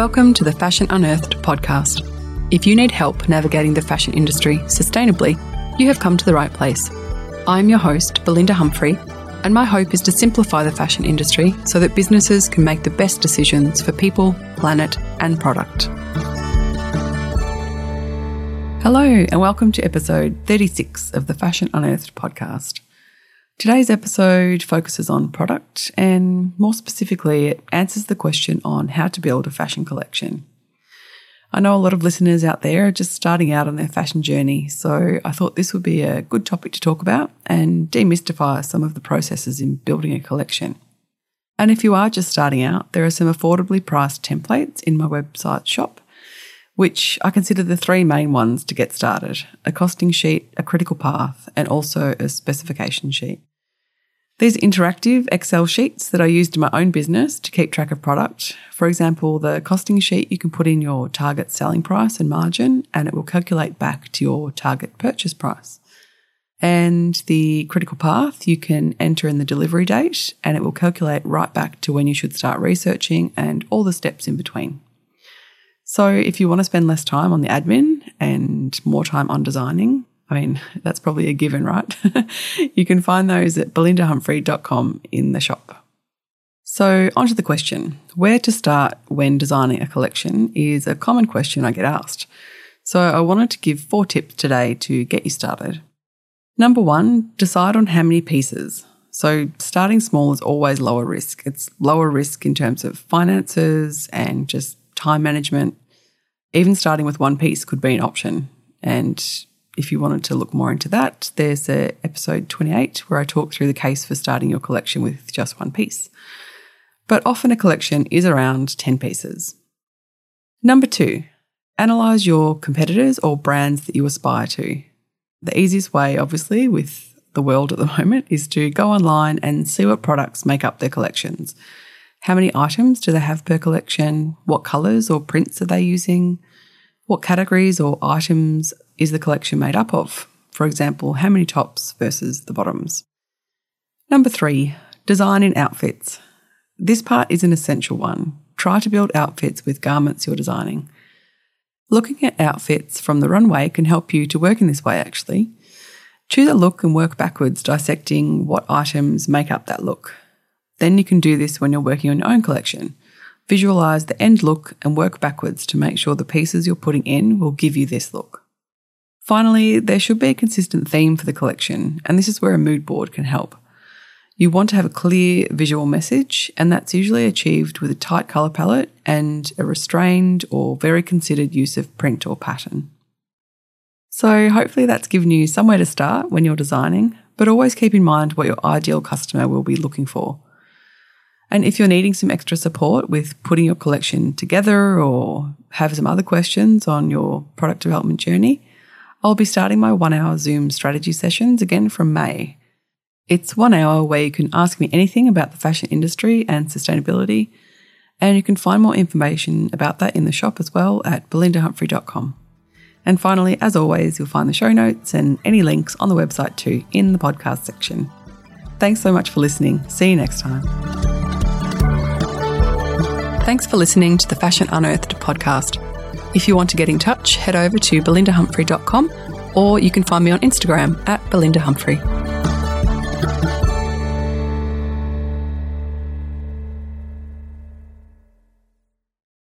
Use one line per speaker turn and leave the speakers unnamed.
Welcome to the Fashion Unearthed podcast. If you need help navigating the fashion industry sustainably, you have come to the right place. I'm your host, Belinda Humphrey, and my hope is to simplify the fashion industry so that businesses can make the best decisions for people, planet, and product. Hello, and welcome to episode 36 of the Fashion Unearthed podcast. Today's episode focuses on product and, more specifically, it answers the question on how to build a fashion collection. I know a lot of listeners out there are just starting out on their fashion journey, so I thought this would be a good topic to talk about and demystify some of the processes in building a collection. And if you are just starting out, there are some affordably priced templates in my website shop which I consider the three main ones to get started a costing sheet, a critical path, and also a specification sheet. These interactive Excel sheets that I used in my own business to keep track of product. For example, the costing sheet, you can put in your target selling price and margin, and it will calculate back to your target purchase price. And the critical path, you can enter in the delivery date, and it will calculate right back to when you should start researching and all the steps in between. So if you want to spend less time on the admin and more time on designing, I mean, that's probably a given, right? you can find those at belindahumphrey.com in the shop. So, on to the question where to start when designing a collection is a common question I get asked. So, I wanted to give four tips today to get you started. Number one, decide on how many pieces. So, starting small is always lower risk. It's lower risk in terms of finances and just time management. Even starting with one piece could be an option. And if you wanted to look more into that, there's a episode 28 where I talk through the case for starting your collection with just one piece. But often a collection is around 10 pieces. Number two, analyze your competitors or brands that you aspire to. The easiest way, obviously, with the world at the moment is to go online and see what products make up their collections. How many items do they have per collection? What colours or prints are they using? What categories or items is the collection made up of? For example, how many tops versus the bottoms? Number three, design in outfits. This part is an essential one. Try to build outfits with garments you're designing. Looking at outfits from the runway can help you to work in this way, actually. Choose a look and work backwards, dissecting what items make up that look. Then you can do this when you're working on your own collection. Visualize the end look and work backwards to make sure the pieces you're putting in will give you this look. Finally, there should be a consistent theme for the collection, and this is where a mood board can help. You want to have a clear visual message, and that's usually achieved with a tight colour palette and a restrained or very considered use of print or pattern. So, hopefully, that's given you somewhere to start when you're designing, but always keep in mind what your ideal customer will be looking for. And if you're needing some extra support with putting your collection together or have some other questions on your product development journey, I'll be starting my one hour Zoom strategy sessions again from May. It's one hour where you can ask me anything about the fashion industry and sustainability, and you can find more information about that in the shop as well at belindahumphrey.com. And finally, as always, you'll find the show notes and any links on the website too in the podcast section. Thanks so much for listening. See you next time. Thanks for listening to the Fashion Unearthed podcast. If you want to get in touch, head over to belindahumphrey.com or you can find me on Instagram at belindahumphrey.